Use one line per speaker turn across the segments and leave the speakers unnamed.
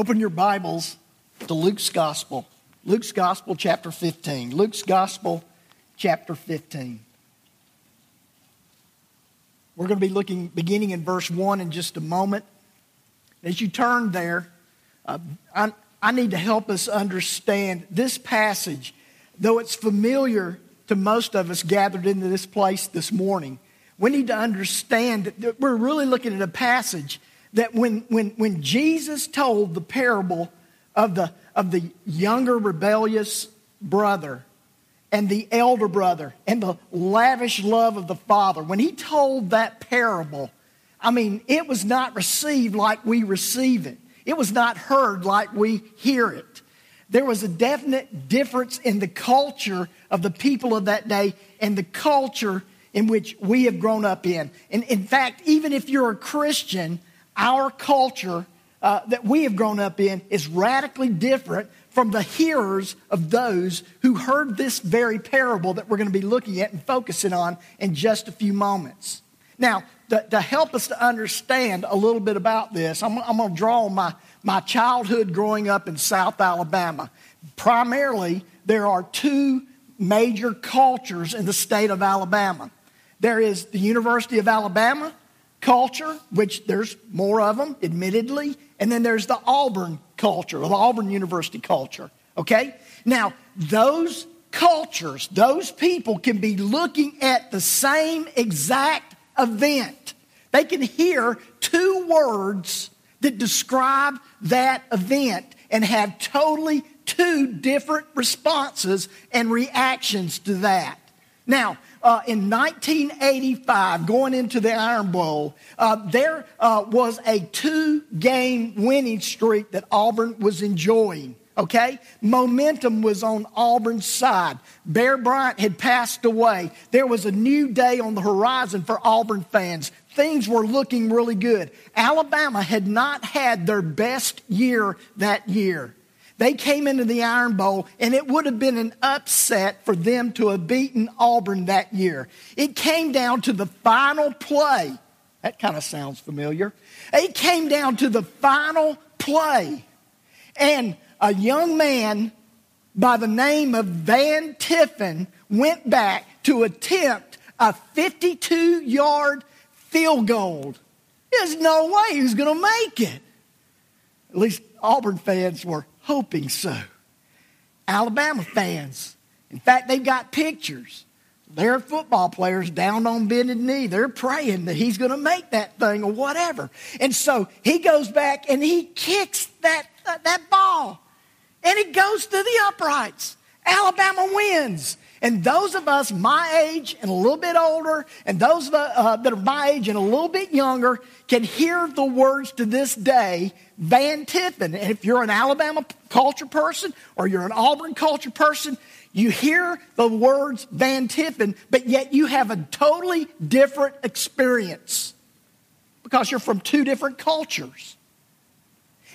Open your Bibles to Luke's Gospel. Luke's Gospel, chapter 15. Luke's Gospel, chapter 15. We're going to be looking beginning in verse 1 in just a moment. As you turn there, uh, I, I need to help us understand this passage, though it's familiar to most of us gathered into this place this morning. We need to understand that we're really looking at a passage that when, when, when Jesus told the parable of the, of the younger rebellious brother and the elder brother and the lavish love of the father, when he told that parable, I mean, it was not received like we receive it. It was not heard like we hear it. There was a definite difference in the culture of the people of that day and the culture in which we have grown up in. And in fact, even if you're a Christian, our culture uh, that we have grown up in is radically different from the hearers of those who heard this very parable that we're going to be looking at and focusing on in just a few moments. Now, to, to help us to understand a little bit about this, I'm, I'm going to draw on my, my childhood growing up in South Alabama. Primarily, there are two major cultures in the state of Alabama. There is the University of Alabama culture, which there's more of them, admittedly, and then there's the Auburn culture, the Auburn University culture. Okay? Now, those cultures, those people can be looking at the same exact event. They can hear two words that describe that event and have totally two different responses and reactions to that. Now, uh, in 1985, going into the Iron Bowl, uh, there uh, was a two game winning streak that Auburn was enjoying. Okay? Momentum was on Auburn's side. Bear Bryant had passed away. There was a new day on the horizon for Auburn fans. Things were looking really good. Alabama had not had their best year that year. They came into the Iron Bowl, and it would have been an upset for them to have beaten Auburn that year. It came down to the final play. That kind of sounds familiar. It came down to the final play. And a young man by the name of Van Tiffin went back to attempt a 52 yard field goal. There's no way he was going to make it. At least Auburn fans were hoping so. Alabama fans, in fact, they've got pictures. Their football players down on bended knee. They're praying that he's going to make that thing or whatever. And so he goes back and he kicks that, uh, that ball. And it goes to the uprights. Alabama wins. And those of us my age and a little bit older, and those of, uh, that are my age and a little bit younger, can hear the words to this day, Van Tiffin. And if you're an Alabama culture person or you're an Auburn culture person, you hear the words Van Tiffin, but yet you have a totally different experience because you're from two different cultures.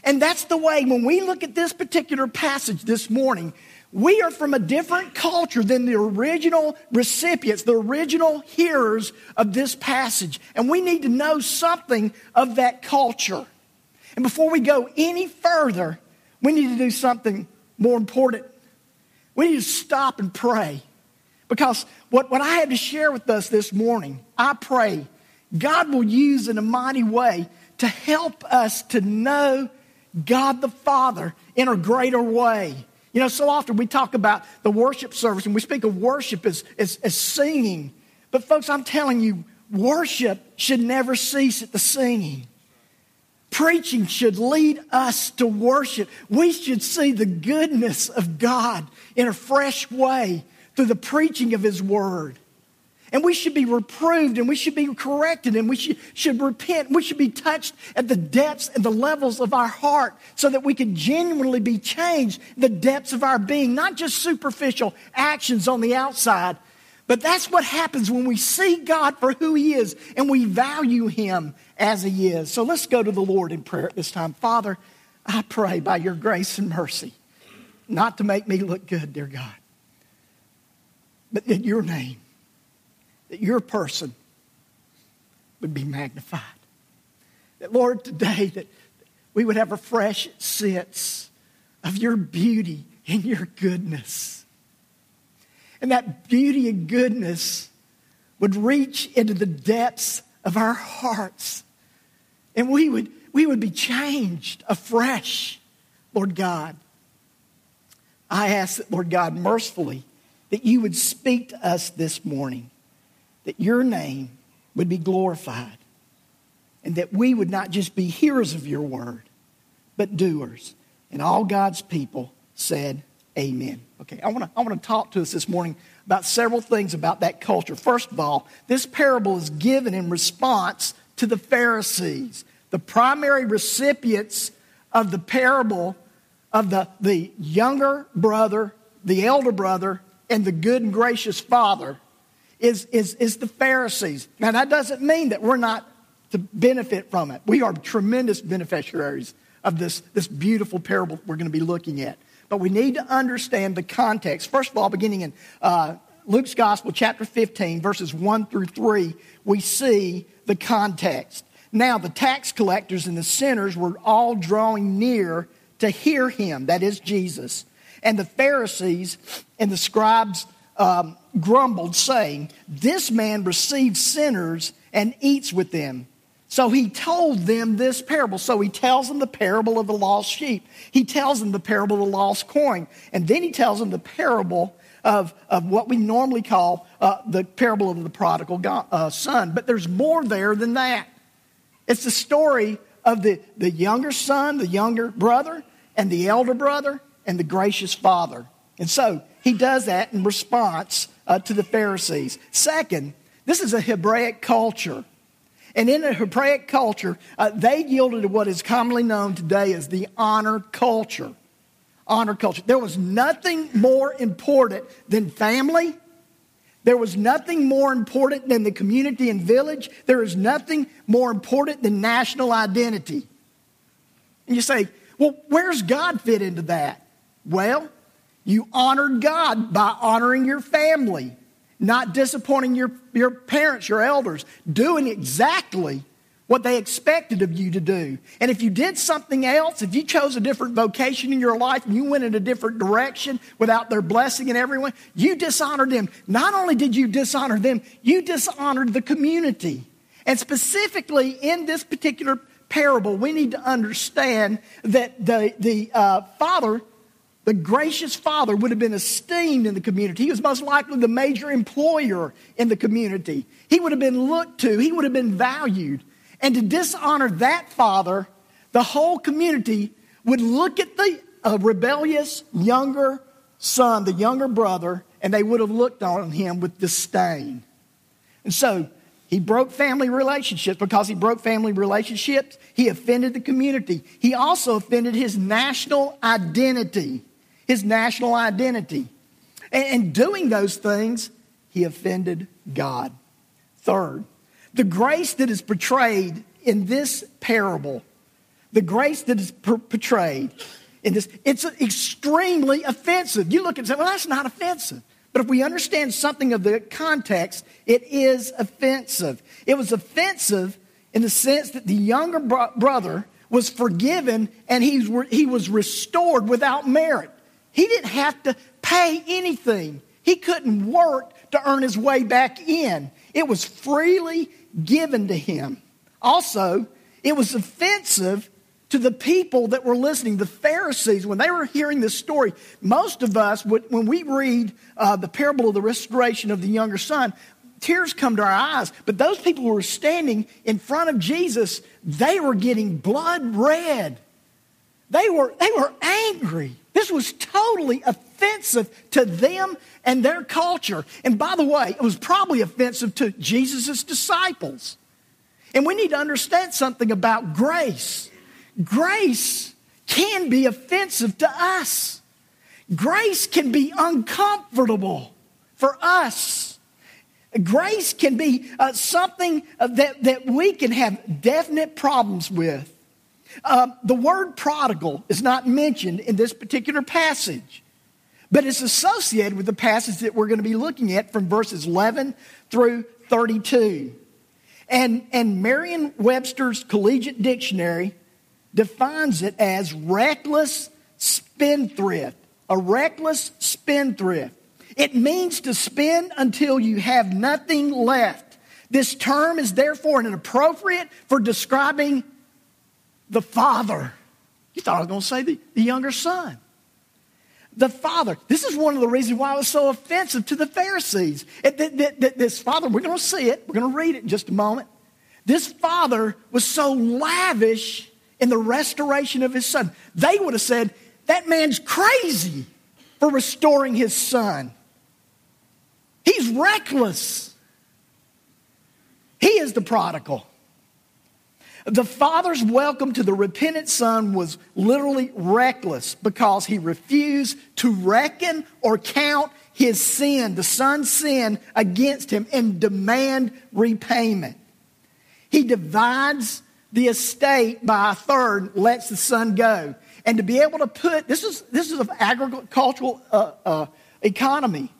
And that's the way, when we look at this particular passage this morning, we are from a different culture than the original recipients, the original hearers of this passage. And we need to know something of that culture. And before we go any further, we need to do something more important. We need to stop and pray. Because what, what I had to share with us this morning, I pray God will use in a mighty way to help us to know God the Father in a greater way you know, so often we talk about the worship service and we speak of worship as, as, as singing. But, folks, I'm telling you, worship should never cease at the singing. Preaching should lead us to worship. We should see the goodness of God in a fresh way through the preaching of His Word. And we should be reproved and we should be corrected and we should, should repent. We should be touched at the depths and the levels of our heart so that we can genuinely be changed, the depths of our being, not just superficial actions on the outside. But that's what happens when we see God for who He is and we value Him as He is. So let's go to the Lord in prayer at this time. Father, I pray by your grace and mercy, not to make me look good, dear God, but in your name that your person would be magnified. That, Lord, today, that we would have a fresh sense of your beauty and your goodness. And that beauty and goodness would reach into the depths of our hearts. And we would, we would be changed afresh, Lord God. I ask that, Lord God, mercifully, that you would speak to us this morning, that your name would be glorified, and that we would not just be hearers of your word, but doers. And all God's people said, Amen. Okay, I want to I want to talk to us this morning about several things about that culture. First of all, this parable is given in response to the Pharisees, the primary recipients of the parable of the, the younger brother, the elder brother, and the good and gracious father is, is, is the Pharisees. Now, that doesn't mean that we're not to benefit from it. We are tremendous beneficiaries of this, this beautiful parable we're going to be looking at. But we need to understand the context. First of all, beginning in uh, Luke's Gospel, chapter 15, verses 1 through 3, we see the context. Now, the tax collectors and the sinners were all drawing near to hear him, that is Jesus. And the Pharisees and the scribes um, grumbled, saying, This man receives sinners and eats with them. So he told them this parable. So he tells them the parable of the lost sheep. He tells them the parable of the lost coin. And then he tells them the parable of, of what we normally call uh, the parable of the prodigal God, uh, son. But there's more there than that. It's the story of the, the younger son, the younger brother, and the elder brother, and the gracious father. And so he does that in response uh, to the Pharisees. Second, this is a Hebraic culture. And in a Hebraic culture, uh, they yielded to what is commonly known today as the honor culture. Honor culture. There was nothing more important than family. There was nothing more important than the community and village. There is nothing more important than national identity. And you say, well, where's God fit into that? Well, you honored God by honoring your family not disappointing your, your parents, your elders, doing exactly what they expected of you to do. And if you did something else, if you chose a different vocation in your life and you went in a different direction without their blessing and everyone, you dishonored them. Not only did you dishonor them, you dishonored the community. And specifically in this particular parable, we need to understand that the, the uh, father the gracious father would have been esteemed in the community. He was most likely the major employer in the community. He would have been looked to, he would have been valued. And to dishonor that father, the whole community would look at the uh, rebellious younger son, the younger brother, and they would have looked on him with disdain. And so he broke family relationships. Because he broke family relationships, he offended the community. He also offended his national identity his national identity. And doing those things, he offended God. Third, the grace that is portrayed in this parable, the grace that is portrayed in this, it's extremely offensive. You look and say, well, that's not offensive. But if we understand something of the context, it is offensive. It was offensive in the sense that the younger brother was forgiven and he was restored without merit. He didn't have to pay anything. He couldn't work to earn his way back in. It was freely given to him. Also, it was offensive to the people that were listening, the Pharisees, when they were hearing this story. Most of us, when we read uh, the parable of the restoration of the younger son, tears come to our eyes. But those people who were standing in front of Jesus, they were getting blood red. They were, they were angry. This was totally offensive to them and their culture. And by the way, it was probably offensive to Jesus' disciples. And we need to understand something about grace. Grace can be offensive to us. Grace can be uncomfortable for us. Grace can be uh, something that, that we can have definite problems with. Um, the word prodigal is not mentioned in this particular passage, but it's associated with the passage that we're going to be looking at from verses 11 through 32. And, and Merriam Webster's Collegiate Dictionary defines it as reckless spendthrift. A reckless spendthrift. It means to spend until you have nothing left. This term is therefore inappropriate for describing the father. You thought I was going to say the, the younger son. The father. This is one of the reasons why it was so offensive to the Pharisees. That, that, this father, we're going to see it, we're going to read it in just a moment. This father was so lavish in the restoration of his son. They would have said, That man's crazy for restoring his son. He's reckless. He is the prodigal. The father's welcome to the repentant son was literally reckless because he refused to reckon or count his sin, the son's sin, against him and demand repayment. He divides the estate by a third, lets the son go. And to be able to put this is this is an agricultural uh, uh, economy.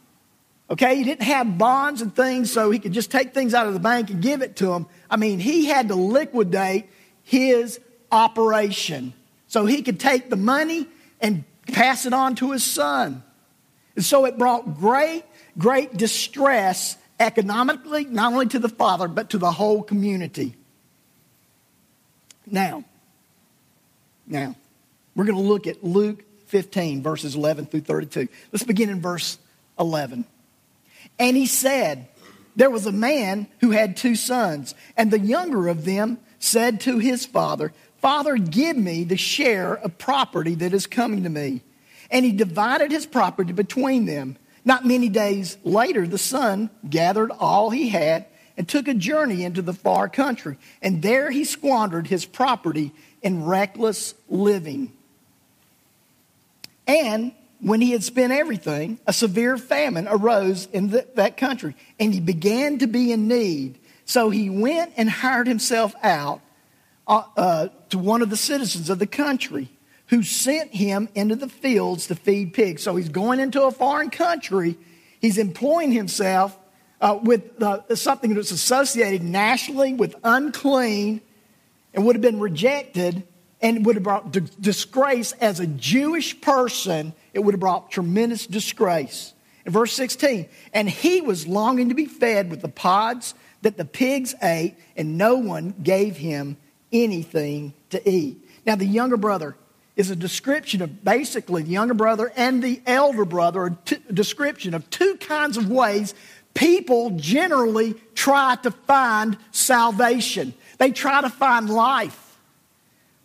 Okay, he didn't have bonds and things, so he could just take things out of the bank and give it to them. I mean, he had to liquidate his operation so he could take the money and pass it on to his son. And so it brought great, great distress economically, not only to the father, but to the whole community. Now, now, we're going to look at Luke 15, verses 11 through 32. Let's begin in verse 11. And he said, There was a man who had two sons, and the younger of them said to his father, Father, give me the share of property that is coming to me. And he divided his property between them. Not many days later, the son gathered all he had and took a journey into the far country. And there he squandered his property in reckless living. And when he had spent everything, a severe famine arose in the, that country, and he began to be in need. So he went and hired himself out uh, uh, to one of the citizens of the country who sent him into the fields to feed pigs. So he's going into a foreign country. He's employing himself uh, with uh, something that's associated nationally with unclean and would have been rejected and would have brought disgrace as a Jewish person. It would have brought tremendous disgrace. In verse 16, and he was longing to be fed with the pods that the pigs ate, and no one gave him anything to eat. Now, the younger brother is a description of basically the younger brother and the elder brother, a t- description of two kinds of ways people generally try to find salvation. They try to find life.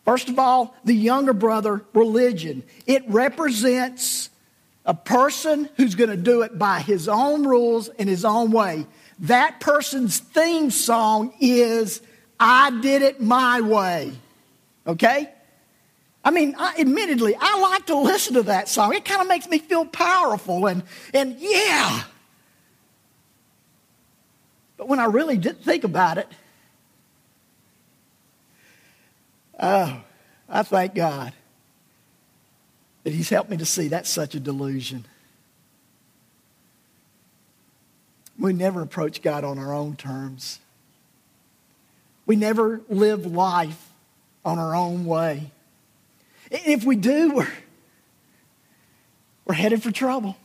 First of all, the younger brother, religion. It represents a person who's going to do it by his own rules in his own way. That person's theme song is, I did it my way. Okay? I mean, I, admittedly, I like to listen to that song. It kind of makes me feel powerful and, and yeah, but when I really did think about it, oh, I thank God that He's helped me to see that's such a delusion. We never approach God on our own terms. We never live life on our own way. And If we do, we're, we're headed for trouble.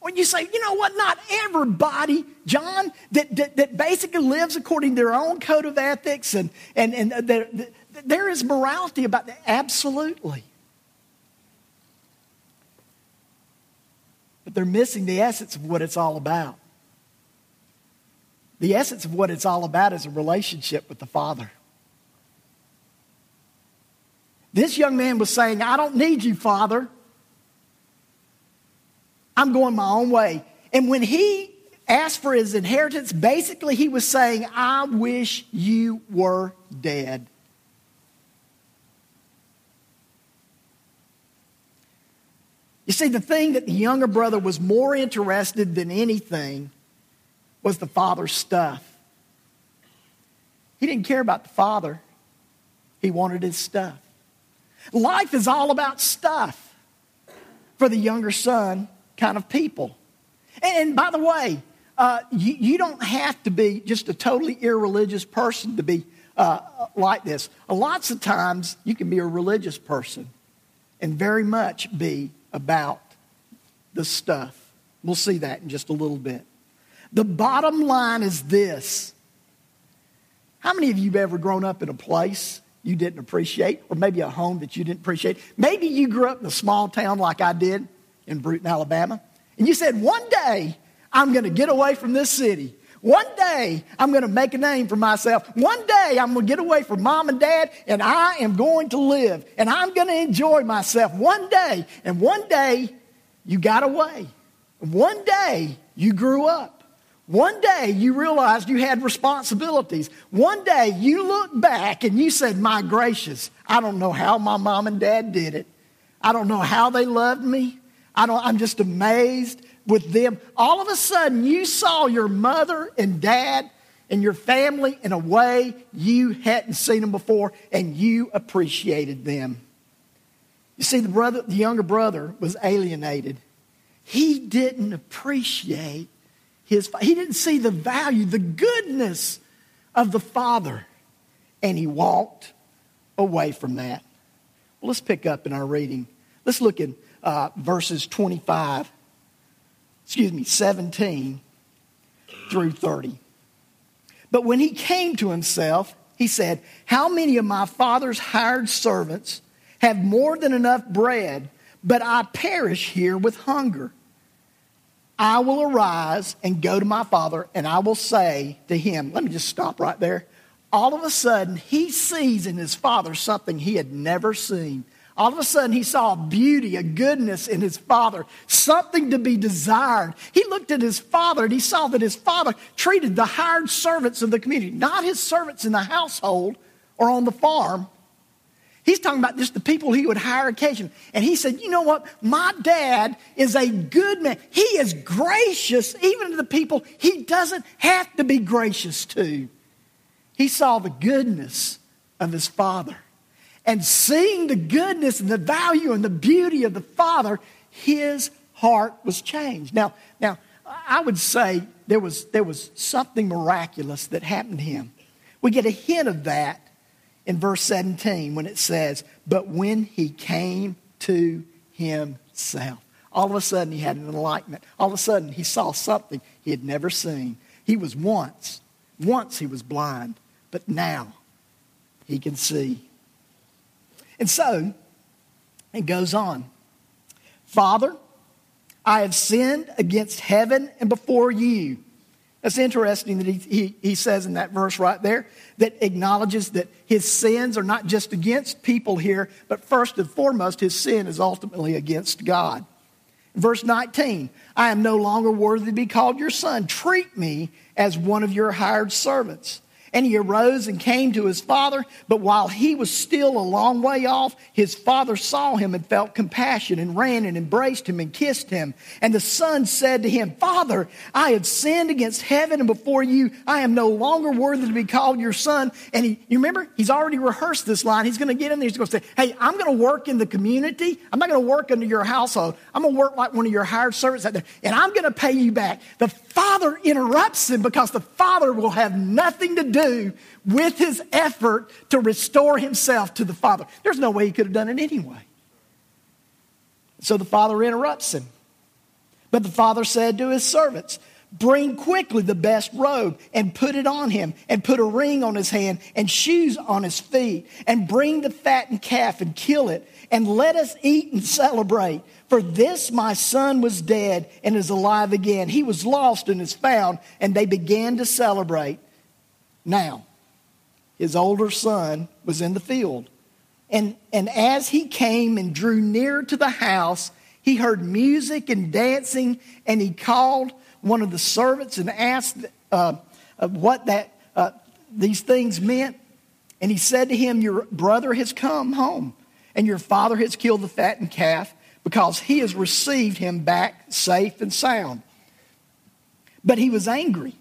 When you say, you know what, not everybody, John, that, that, that basically lives according to their own code of ethics and, and, and uh, there, there is morality about that. Absolutely. But they're missing the essence of what it's all about. The essence of what it's all about is a relationship with the Father. This young man was saying, I don't need you, Father. I'm going my own way. And when he asked for his inheritance, basically he was saying, I wish you were dead. You see, the thing that the younger brother was more interested than anything was the father's stuff. He didn't care about the father, he wanted his stuff. Life is all about stuff for the younger son kind of people. And, by the way, uh, you, you, don't have to be just a totally irreligious person to be uh, like this. Lots of times you can be a religious person and very much be about the stuff. We'll see that in just a little bit. The bottom line is this How many of you have ever grown up in a place you didn't appreciate, or maybe a home that you didn't appreciate? Maybe you grew up in a small town like I did in Brewton, Alabama, and you said, One day I'm going to get away from this city. One day I'm going to make a name for myself. One day I'm going to get away from mom and dad and I am going to live and I'm going to enjoy myself one day. And one day you got away. One day you grew up. One day you realized you had responsibilities. One day you looked back and you said, My gracious, I don't know how my mom and dad did it. I don't know how they loved me. I don't, I'm just amazed with them. All of a sudden, you saw your mother and dad and your family in a way you hadn't seen them before, and you appreciated them. You see, the brother, the younger brother, was alienated. He didn't appreciate his. He didn't see the value, the goodness of the father, and he walked away from that. Well, let's pick up in our reading. Let's look at uh, verses 25 excuse me, 17 through 30. But when he came to himself, he said, How many of my father's hired servants have more than enough bread, but I perish here with hunger? I will arise and go to my father, and I will say to him, Let me just stop right there. All of a sudden, he sees in his father something he had never seen. All of a sudden, he saw a beauty, a goodness in his father, something to be desired. He looked at his father and he saw that his father treated the hired servants of the community, not his servants in the household or on the farm. He's talking about just the people he would hire occasionally. And he said, You know what? My dad is a good man. He is gracious even to the people he doesn't have to be gracious to. He saw the goodness of his father and seeing the goodness and the value and the beauty of the Father, his heart was changed. Now, now I would say there was, there was something miraculous that happened to him. We get a hint of that in verse 17 when it says, But when he came to himself, all of a sudden he had an enlightenment. All of a sudden he saw something he had never seen. He was once, once he was blind, but now he can see. And so it goes on Father, I have sinned against heaven and before you. That's interesting that he, he, he, says in that verse right there that acknowledges that his sins are not just against people here, but first and foremost, his sin is ultimately against God. Verse 19, I am no longer worthy to be called your son. Treat me as one of your hired servants. And he arose and came to his father. But while he was still a long way off, his father saw him and felt compassion and ran and embraced him and kissed him. And the son said to him, Father, I have sinned against heaven and before you. I am no longer worthy to be called your son. And he, you remember, he's already rehearsed this line. He's going to get in there. He's going to say, Hey, I'm going to work in the community. I'm not going to work under your household. I'm going to work like one of your hired servants out there. And I'm going to pay you back. The father interrupts him because the father will have nothing to do with his effort to restore himself to the Father. There's no way he could have done it anyway. So the Father interrupts him. But the Father said to his servants, Bring quickly the best robe and put it on him, and put a ring on his hand and shoes on his feet, and bring the fattened calf and kill it, and let us eat and celebrate. For this my son was dead and is alive again. He was lost and is found, and they began to celebrate. Now, his older son was in the field. And, and as he came and drew near to the house, he heard music and dancing, and he called one of the servants and asked uh, uh, what that, uh, these things meant. And he said to him, Your brother has come home, and your father has killed the fattened calf because he has received him back safe and sound. But he was angry.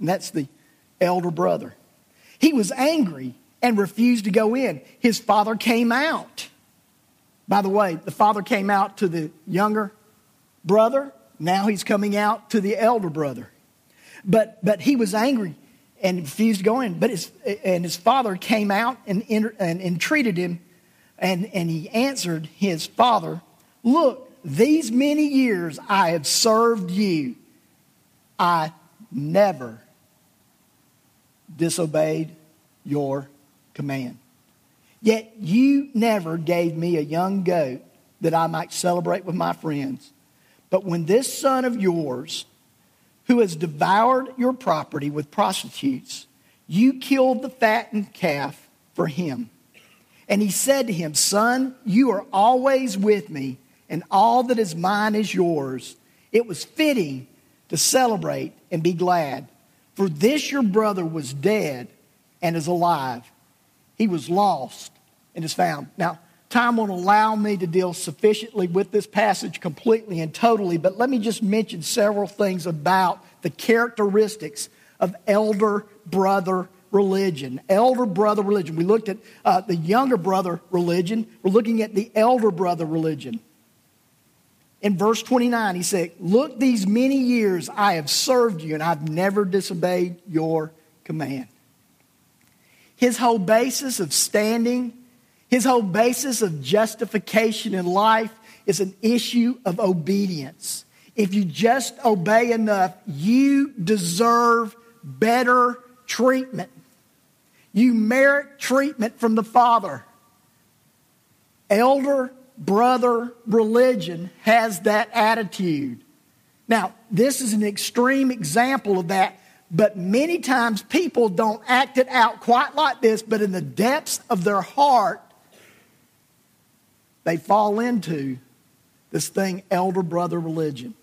And that's the elder brother. He was angry and refused to go in. His father came out. By the way, the father came out to the younger brother. Now he's coming out to the elder brother. But, but he was angry and refused to go in. But his, and his father came out and, and entreated him, and, and he answered his father, Look, these many years I have served you. I never disobeyed your command. Yet you never gave me a young goat that I might celebrate with my friends. But when this son of yours, who has devoured your property with prostitutes, you killed the fattened calf for him. And he said to him, Son, you are always with me, and all that is mine is yours. It was fitting to celebrate and be glad. For this your brother was dead and is alive. He was lost and is found. Now, time won't allow me to deal sufficiently with this passage completely and totally, but let me just mention several things about the characteristics of elder brother religion. Elder brother religion. We looked at uh, the younger brother religion, we're looking at the elder brother religion. In verse 29, he said, Look, these many years I have served you, and I've never disobeyed your command. His whole basis of standing his whole basis of justification in life is an issue of obedience. If you just obey enough, you deserve better treatment. You merit treatment from the Father. Elder brother religion has that attitude. Now, this is an extreme example of that, but many times people don't act it out quite like this, but in the depths of their heart, they fall into this thing, elder brother religion.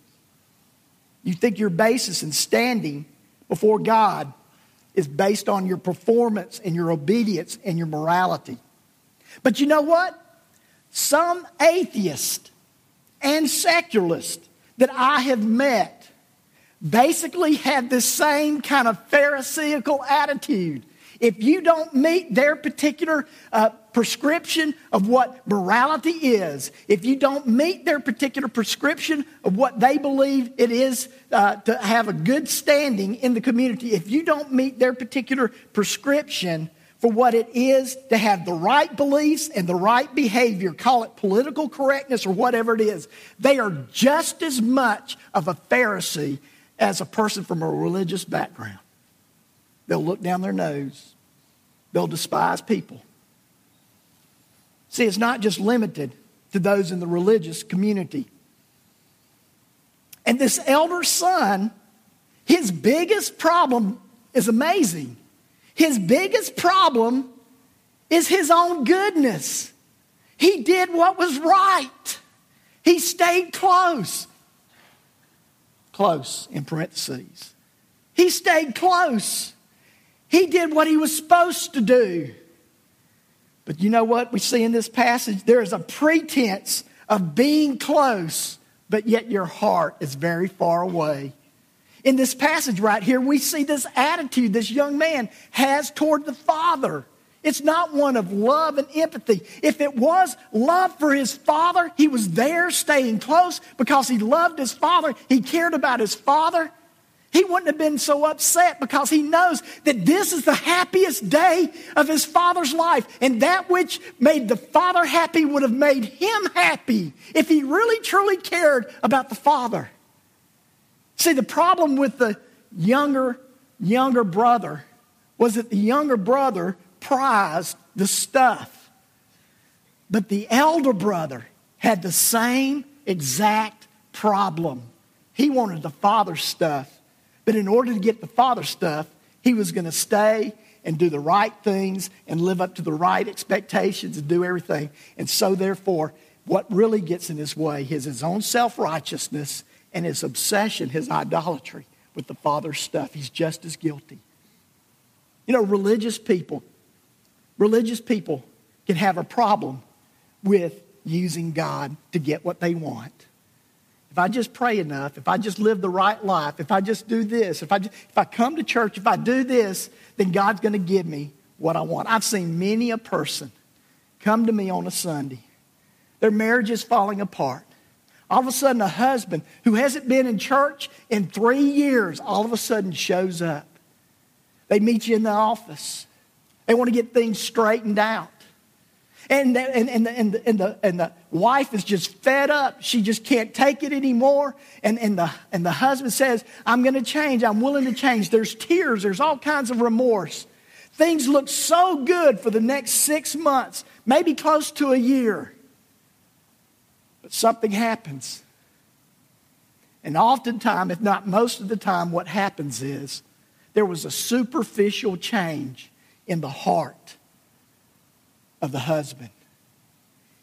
You think your basis in standing before God is based on your performance and your obedience and your morality. But you know what? Some atheists and secularists that I have met basically have the same kind of Pharisaical attitude. If you don't meet their particular uh, prescription of what morality is, if you don't meet their particular prescription of what they believe it is uh, to have a good standing in the community, if you don't meet their particular prescription for what it is to have the right beliefs and the right behavior, call it political correctness or whatever it is, they are just as much of a Pharisee as a person from a religious background. They'll look down their nose, they'll despise people. See, it's not just limited to those in the religious community. And this elder son, his biggest problem is amazing. His biggest problem is his own goodness. He did what was right. He stayed close. Close in parentheses. He stayed close. He did what he was supposed to do. But you know what we see in this passage? There is a pretense of being close, but yet your heart is very far away. In this passage right here, we see this attitude this young man has toward the Father. It's not one of love and empathy. If it was love for his father, he was there staying close because he loved his father, he cared about his father. He wouldn't have been so upset because he knows that this is the happiest day of his father's life. And that which made the father happy would have made him happy if he really truly cared about the father. See, the problem with the younger, younger brother was that the younger brother prized the stuff. But the elder brother had the same exact problem. He wanted the father's stuff but in order to get the Father stuff, he was going to stay and do the right things and live up to the right expectations and do everything. And so, therefore, what really gets in his way is his own self righteousness and his obsession, his idolatry with the Father's stuff. He's just as guilty. You know, religious people, religious people can have a problem with using God to get what they want if I just pray enough, if I just live the right life, if I just do this, if I, just, if I come to church, if I do this, then God's going to give me what I want. I've seen many a person come to me on a Sunday. Their marriage is falling apart. All of a sudden, a husband who hasn't been in church in three years all of a sudden shows up. They meet you in the office. They want to get things straightened out. And the, and, and, the, and, the, and, the, and the wife is just fed up. She just can't take it anymore. And, and, the, and the husband says, I'm going to change. I'm willing to change. There's tears. There's all kinds of remorse. Things look so good for the next six months, maybe close to a year. But something happens. And oftentimes, if not most of the time, what happens is there was a superficial change in the heart of the husband.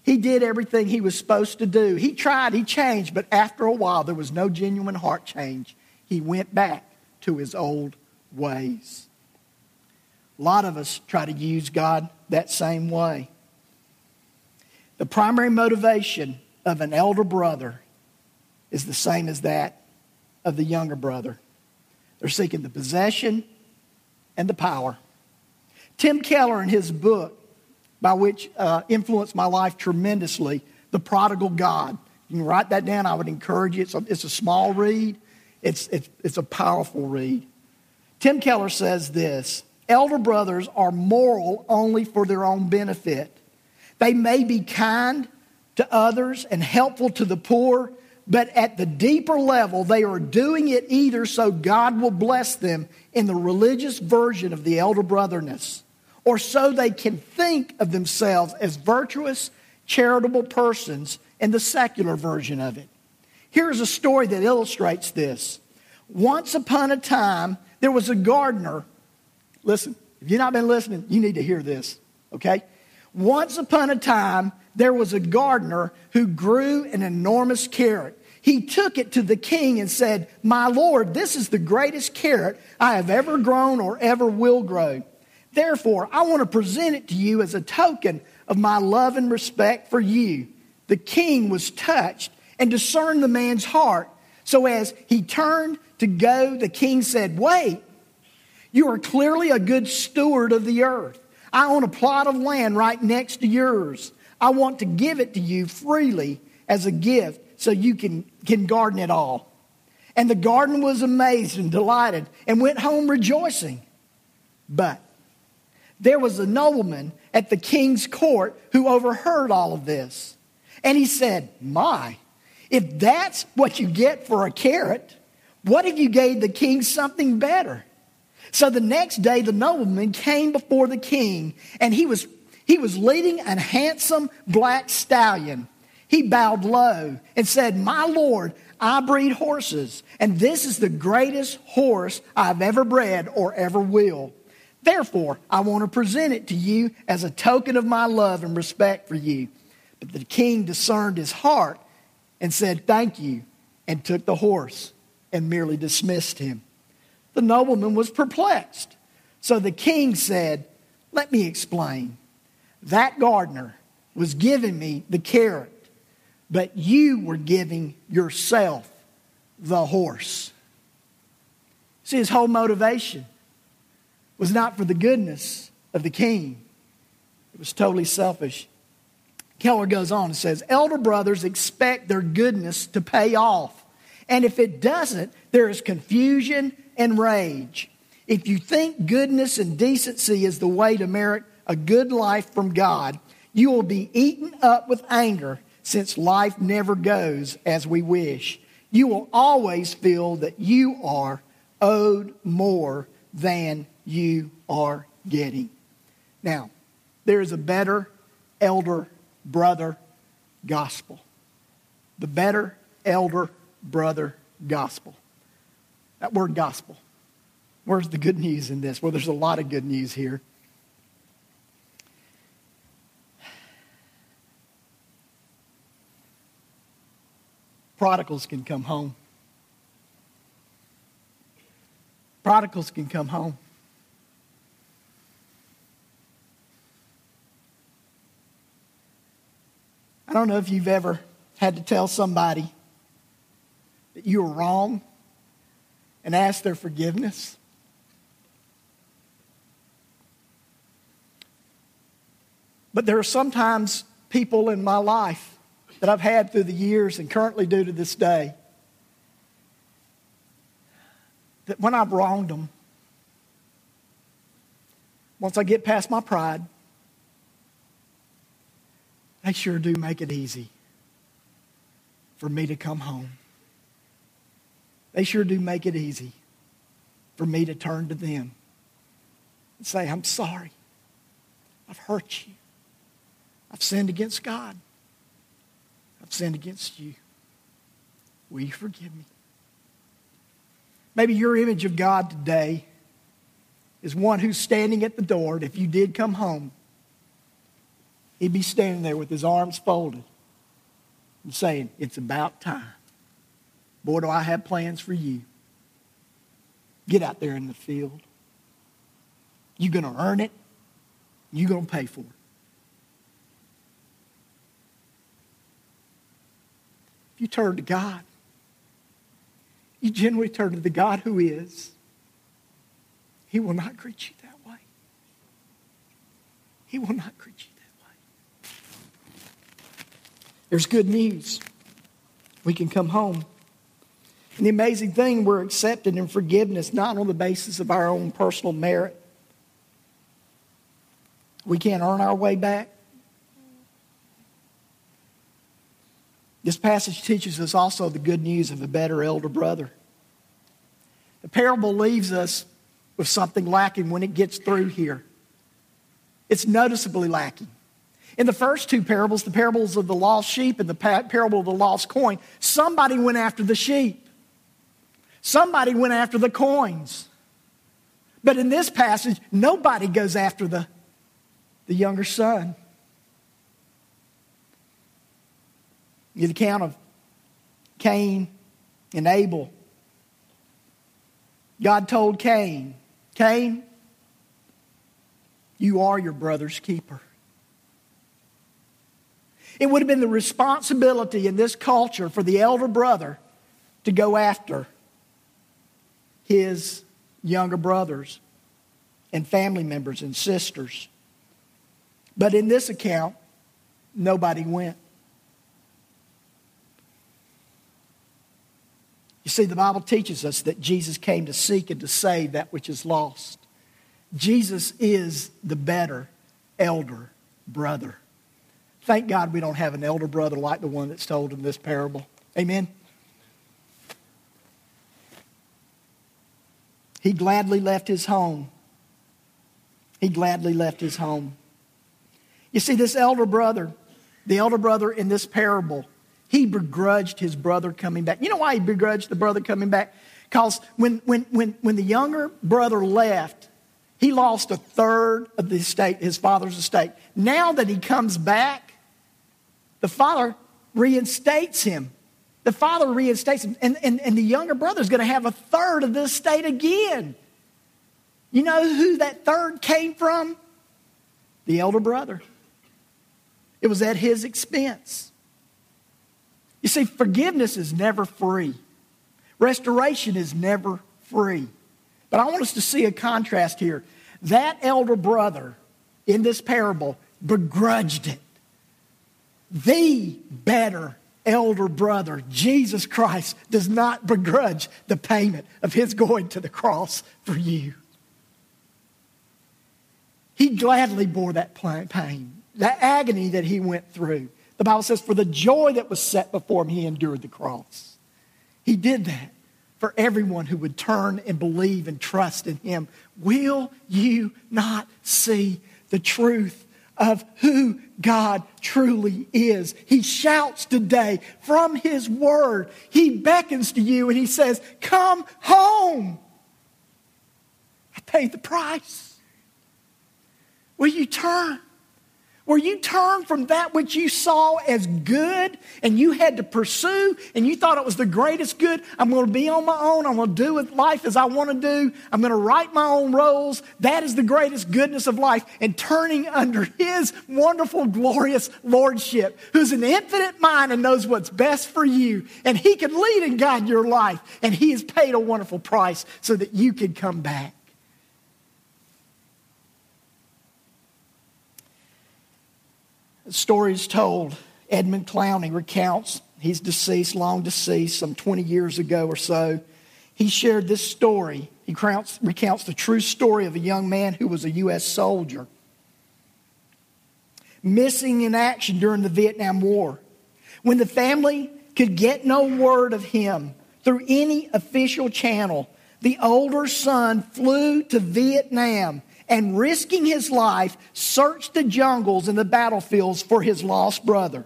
He did everything he was supposed to do. He tried, he changed, but after a while, there was no genuine heart change. He went back to his old ways. A lot of us try to use God that same way. The primary motivation of an elder brother is the same as that of the younger brother. They're seeking the possession and the power. Tim Keller, in his book, by which uh, influenced my life tremendously, The Prodigal God. You can write that down. I would encourage you. It's a, it's a small read, it's, it's, it's a powerful read. Tim Keller says this Elder brothers are moral only for their own benefit. They may be kind to others and helpful to the poor, but at the deeper level, they are doing it either so God will bless them in the religious version of the elder brotherness, or so they can think of themselves as virtuous, charitable persons in the secular version of it. Here's a story that illustrates this. Once upon a time, there was a gardener. Listen, if you've not been listening, you need to hear this, okay? Once upon a time, there was a gardener who grew an enormous carrot. He took it to the king and said, My lord, this is the greatest carrot I have ever grown or ever will grow. Therefore, I want to present it to you as a token of my love and respect for you. The king was touched and discerned the man's heart. So as he turned to go, the king said, Wait, you are clearly a good steward of the earth. I own a plot of land right next to yours. I want to give it to you freely as a gift so you can, can garden it all. And the garden was amazed and delighted and went home rejoicing. But there was a nobleman at the king's court who overheard all of this. And he said, My, if that's what you get for a carrot, what if you gave the king something better? So the next day, the nobleman came before the king, and he was, he was leading a handsome black stallion he bowed low and said, My Lord, I breed horses, and this is the greatest horse I've ever bred or ever will. Therefore, I want to present it to you as a token of my love and respect for you. But the king discerned his heart and said, Thank you, and took the horse and merely dismissed him. The nobleman was perplexed. So the king said, Let me explain. That gardener was giving me the carrot but you were giving yourself the horse. See, his whole motivation was not for the goodness of the king, it was totally selfish. Keller goes on and says, Elder brothers expect their goodness to pay off. And if it doesn't, there is confusion and rage. If you think goodness and decency is the way to merit a good life from God, you will be eaten up with anger since life never goes as we wish. You will always feel that you are owed more than you are getting. Now, there is a better elder brother gospel. The better elder brother gospel. That word gospel. Where's the good news in this? Well, there's a lot of good news here. Prodigals can come home. Prodigals can come home. I don't know if you've ever had to tell somebody that you were wrong and ask their forgiveness. But there are sometimes people in my life that I've had through the years and currently do to this day. That when I've wronged them, once I get past my pride, they sure do make it easy for me to come home. They sure do make it easy for me to turn to them and say, I'm sorry. I've hurt you. I've sinned against God. I've sinned against you. Will you forgive me? Maybe your image of God today is one who's standing at the door, and if you did come home, he'd be standing there with his arms folded and saying, It's about time. Boy, do I have plans for you. Get out there in the field. You're going to earn it. You're going to pay for it. You turn to God, you generally turn to the God who is, He will not greet you that way. He will not greet you that way. There's good news. We can come home. And the amazing thing, we're accepted in forgiveness not on the basis of our own personal merit. We can't earn our way back. This passage teaches us also the good news of a better elder brother. The parable leaves us with something lacking when it gets through here. It's noticeably lacking. In the first two parables, the parables of the lost sheep and the parable of the lost coin, somebody went after the sheep. Somebody went after the coins. But in this passage, nobody goes after the, the younger son. The account of Cain and Abel. God told Cain, Cain, you are your brother's keeper. It would have been the responsibility in this culture for the elder brother to go after his younger brothers and family members and sisters. But in this account, nobody went. You see, the Bible teaches us that Jesus came to seek and to save that which is lost. Jesus is the better elder brother. Thank God we don't have an elder brother like the one that's told in this parable. Amen. He gladly left his home. He gladly left his home. You see, this elder brother, the elder brother in this parable, he begrudged his brother coming back. You know why he begrudged the brother coming back? Because when, when, when, when the younger brother left, he lost a third of the estate, his father's estate. Now that he comes back, the father reinstates him. The father reinstates him, and, and, and the younger brother is going to have a third of the estate again. You know who that third came from? The elder brother. It was at his expense. You see, forgiveness is never free, restoration is never free. But I want us to see a contrast here. That elder brother in this parable begrudged it. The better elder brother, Jesus Christ, does not begrudge the payment of his going to the cross for you. He gladly bore that pain, that agony that he went through. The Bible says, for the joy that was set before him, he endured the cross. He did that for everyone who would turn and believe and trust in him. Will you not see the truth of who God truly is? He shouts today from his word. He beckons to you and he says, Come home. I paid the price. Will you turn? Where you turned from that which you saw as good and you had to pursue and you thought it was the greatest good. I'm going to be on my own. I'm going to do with life as I want to do. I'm going to write my own roles. That is the greatest goodness of life. And turning under His wonderful, glorious Lordship, who's an infinite mind and knows what's best for you. And He can lead and guide your life. And He has paid a wonderful price so that you can come back. Stories told. Edmund Clowney recounts, he's deceased, long deceased, some 20 years ago or so. He shared this story. he recounts the true story of a young man who was a U.S. soldier, missing in action during the Vietnam War. When the family could get no word of him through any official channel, the older son flew to Vietnam and, risking his life, searched the jungles and the battlefields for his lost brother.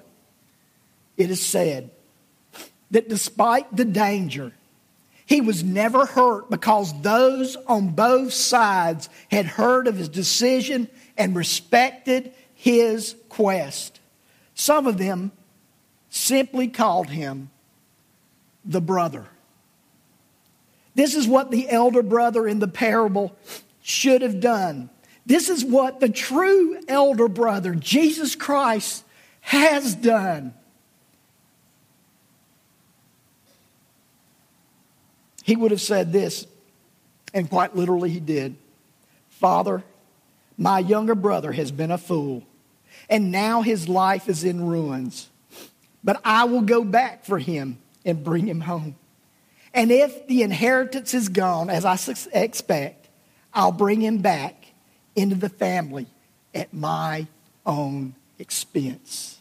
It is said that despite the danger, he was never hurt because those on both sides had heard of his decision and respected his quest. Some of them simply called him the brother. This is what the elder brother in the parable should have done. This is what the true elder brother, Jesus Christ, has done. He would have said this, and quite literally he did Father, my younger brother has been a fool, and now his life is in ruins. But I will go back for him and bring him home. And if the inheritance is gone, as I expect, I'll bring him back into the family at my own expense.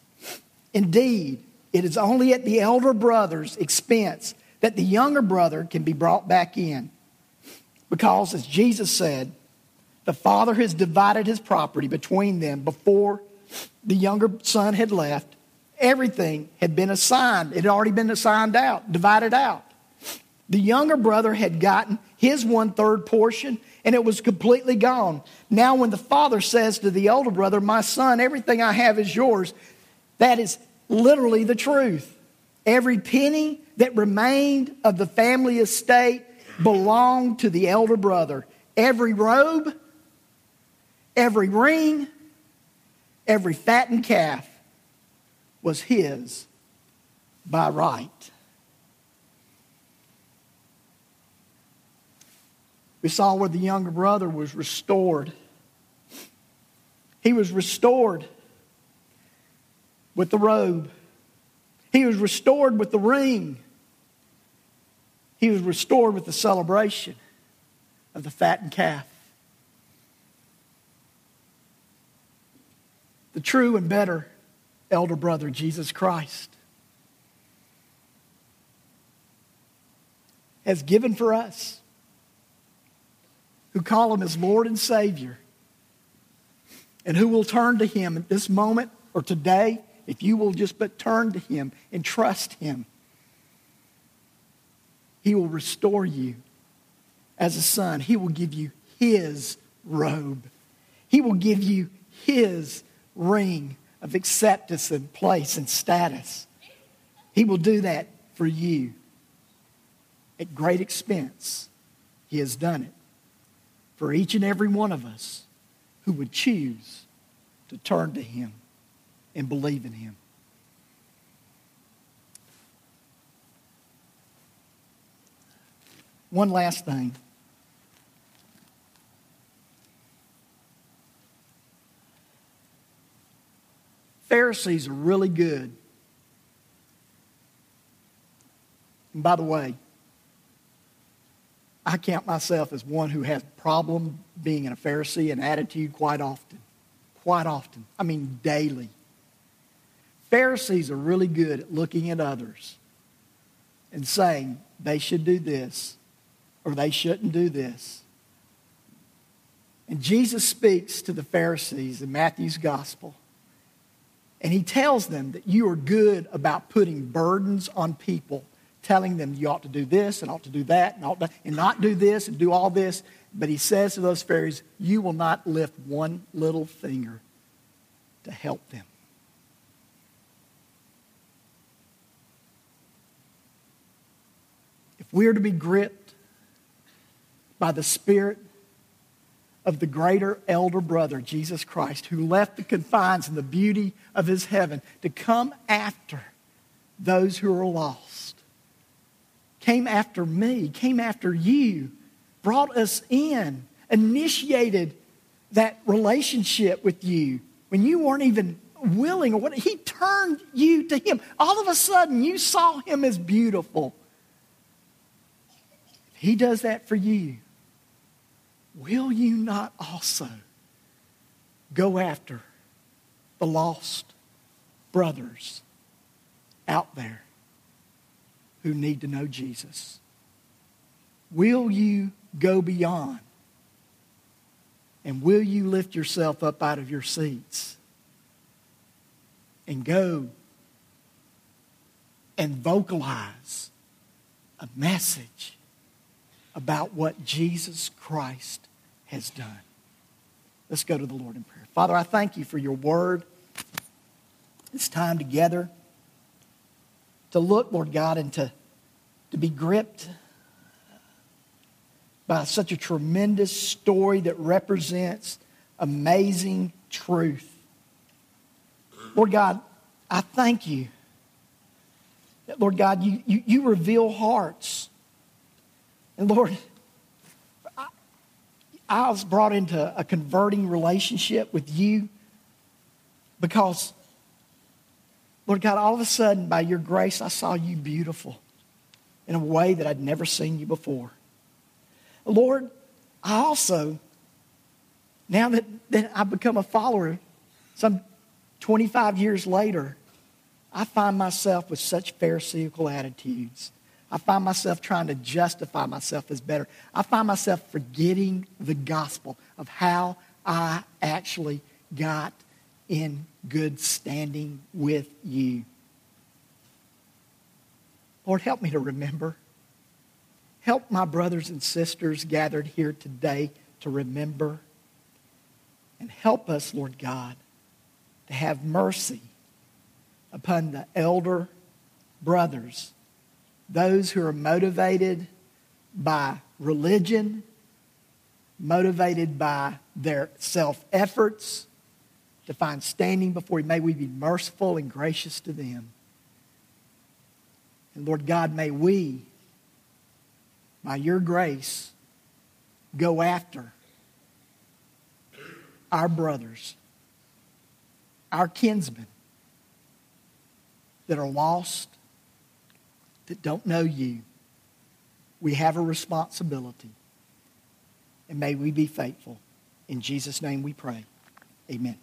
Indeed, it is only at the elder brother's expense that the younger brother can be brought back in. Because, as Jesus said, the father has divided his property between them before the younger son had left. Everything had been assigned, it had already been assigned out, divided out. The younger brother had gotten his one third portion and it was completely gone. Now, when the father says to the older brother, My son, everything I have is yours, that is literally the truth. Every penny that remained of the family estate belonged to the elder brother. Every robe, every ring, every fattened calf was his by right. We saw where the younger brother was restored. He was restored with the robe. He was restored with the ring. He was restored with the celebration of the fattened calf. The true and better elder brother, Jesus Christ, has given for us who call him as Lord and Savior and who will turn to him at this moment or today, if you will just but turn to him and trust him, he will restore you as a son. He will give you his robe. He will give you his ring of acceptance and place and status. He will do that for you at great expense. He has done it for each and every one of us who would choose to turn to Him and believe in Him. One last thing. Pharisees are really good. And by the way, I count myself as one who has problem being in a Pharisee and attitude quite often. Quite often. I mean, daily. Pharisees are really good at looking at others and saying they should do this or they shouldn't do this. And Jesus speaks to the Pharisees in Matthew's gospel. And he tells them that you are good about putting burdens on people telling them you ought to do this and ought to do that and, ought to, and not do this and do all this. But he says to those Pharisees, you will not lift one little finger to help them. If we are to be gripped by the Spirit of the greater elder brother, Jesus Christ, who left the confines and the beauty of his heaven to come after those who are lost, came after me, came after you, brought us in, initiated that relationship with you when you weren't even willing or what he turned you to him. All of a sudden you saw him as beautiful. He does that for you. Will you not also go after the lost brothers out there who need to know Jesus? Will you go beyond? And will you lift yourself up out of your seats and go and vocalize a message about what Jesus Christ has done? Let's go to the Lord in prayer. Father, I thank you for your word. This time together to look, Lord God, and to, to be gripped by such a tremendous story that represents amazing truth. Lord God, I thank you Lord God, you, you, you reveal hearts. And Lord, I, I was brought into a converting relationship with you because, Lord God, all of a sudden, by your grace, I saw you beautiful in a way that I'd never seen you before. Lord, I also, now that, that I've become a follower, some 25 years later, I find myself with such Pharisaical attitudes. I find myself trying to justify myself as better. I find myself forgetting the gospel of how I actually got in good standing with you. Lord, help me to remember. Help my brothers and sisters gathered here today to remember. And help us, Lord God, to have mercy upon the elder brothers, those who are motivated by religion, motivated by their self efforts to find standing before you. May we be merciful and gracious to them. And Lord God, may we by your grace, go after our brothers, our kinsmen that are lost, that don't know you. We have a responsibility. And may we be faithful. In Jesus' name we pray. Amen.